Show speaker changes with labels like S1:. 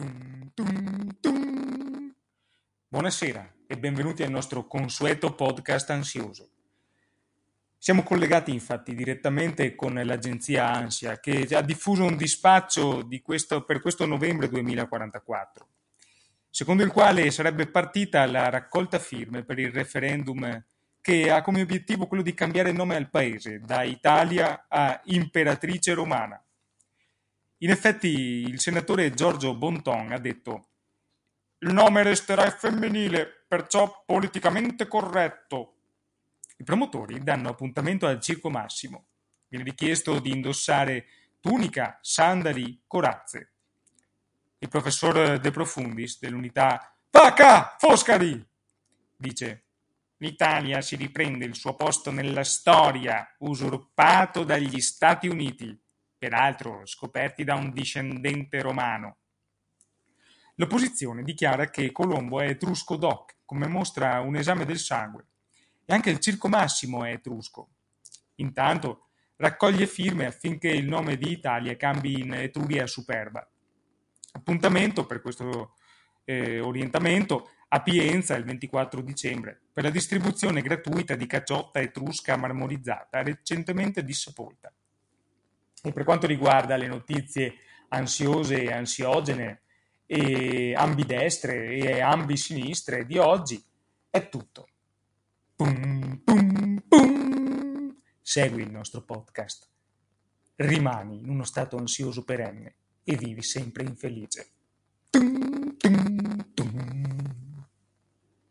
S1: Tum, tum, tum. Buonasera e benvenuti al nostro consueto podcast ansioso. Siamo collegati infatti direttamente con l'agenzia Ansia che ha diffuso un dispaccio questo, per questo novembre 2044, secondo il quale sarebbe partita la raccolta firme per il referendum che ha come obiettivo quello di cambiare nome al paese da Italia a Imperatrice Romana. In effetti il senatore Giorgio Bonton ha detto il nome resterà femminile, perciò politicamente corretto. I promotori danno appuntamento al Circo Massimo. Viene richiesto di indossare tunica, sandali, corazze. Il professor De Profundis dell'unità Vacca Foscari dice L'Italia si riprende il suo posto nella storia, usurpato dagli Stati Uniti peraltro scoperti da un discendente romano. L'opposizione dichiara che Colombo è etrusco doc, come mostra un esame del sangue, e anche il Circo Massimo è etrusco. Intanto raccoglie firme affinché il nome di Italia cambi in Etruria Superba. Appuntamento per questo eh, orientamento a Pienza il 24 dicembre per la distribuzione gratuita di caciotta etrusca marmorizzata recentemente dissepolta. E per quanto riguarda le notizie ansiose e ansiogene e ambidestre e ambisinistre di oggi, è tutto. Pum, pum, pum. Segui il nostro podcast. Rimani in uno stato ansioso perenne e vivi sempre infelice.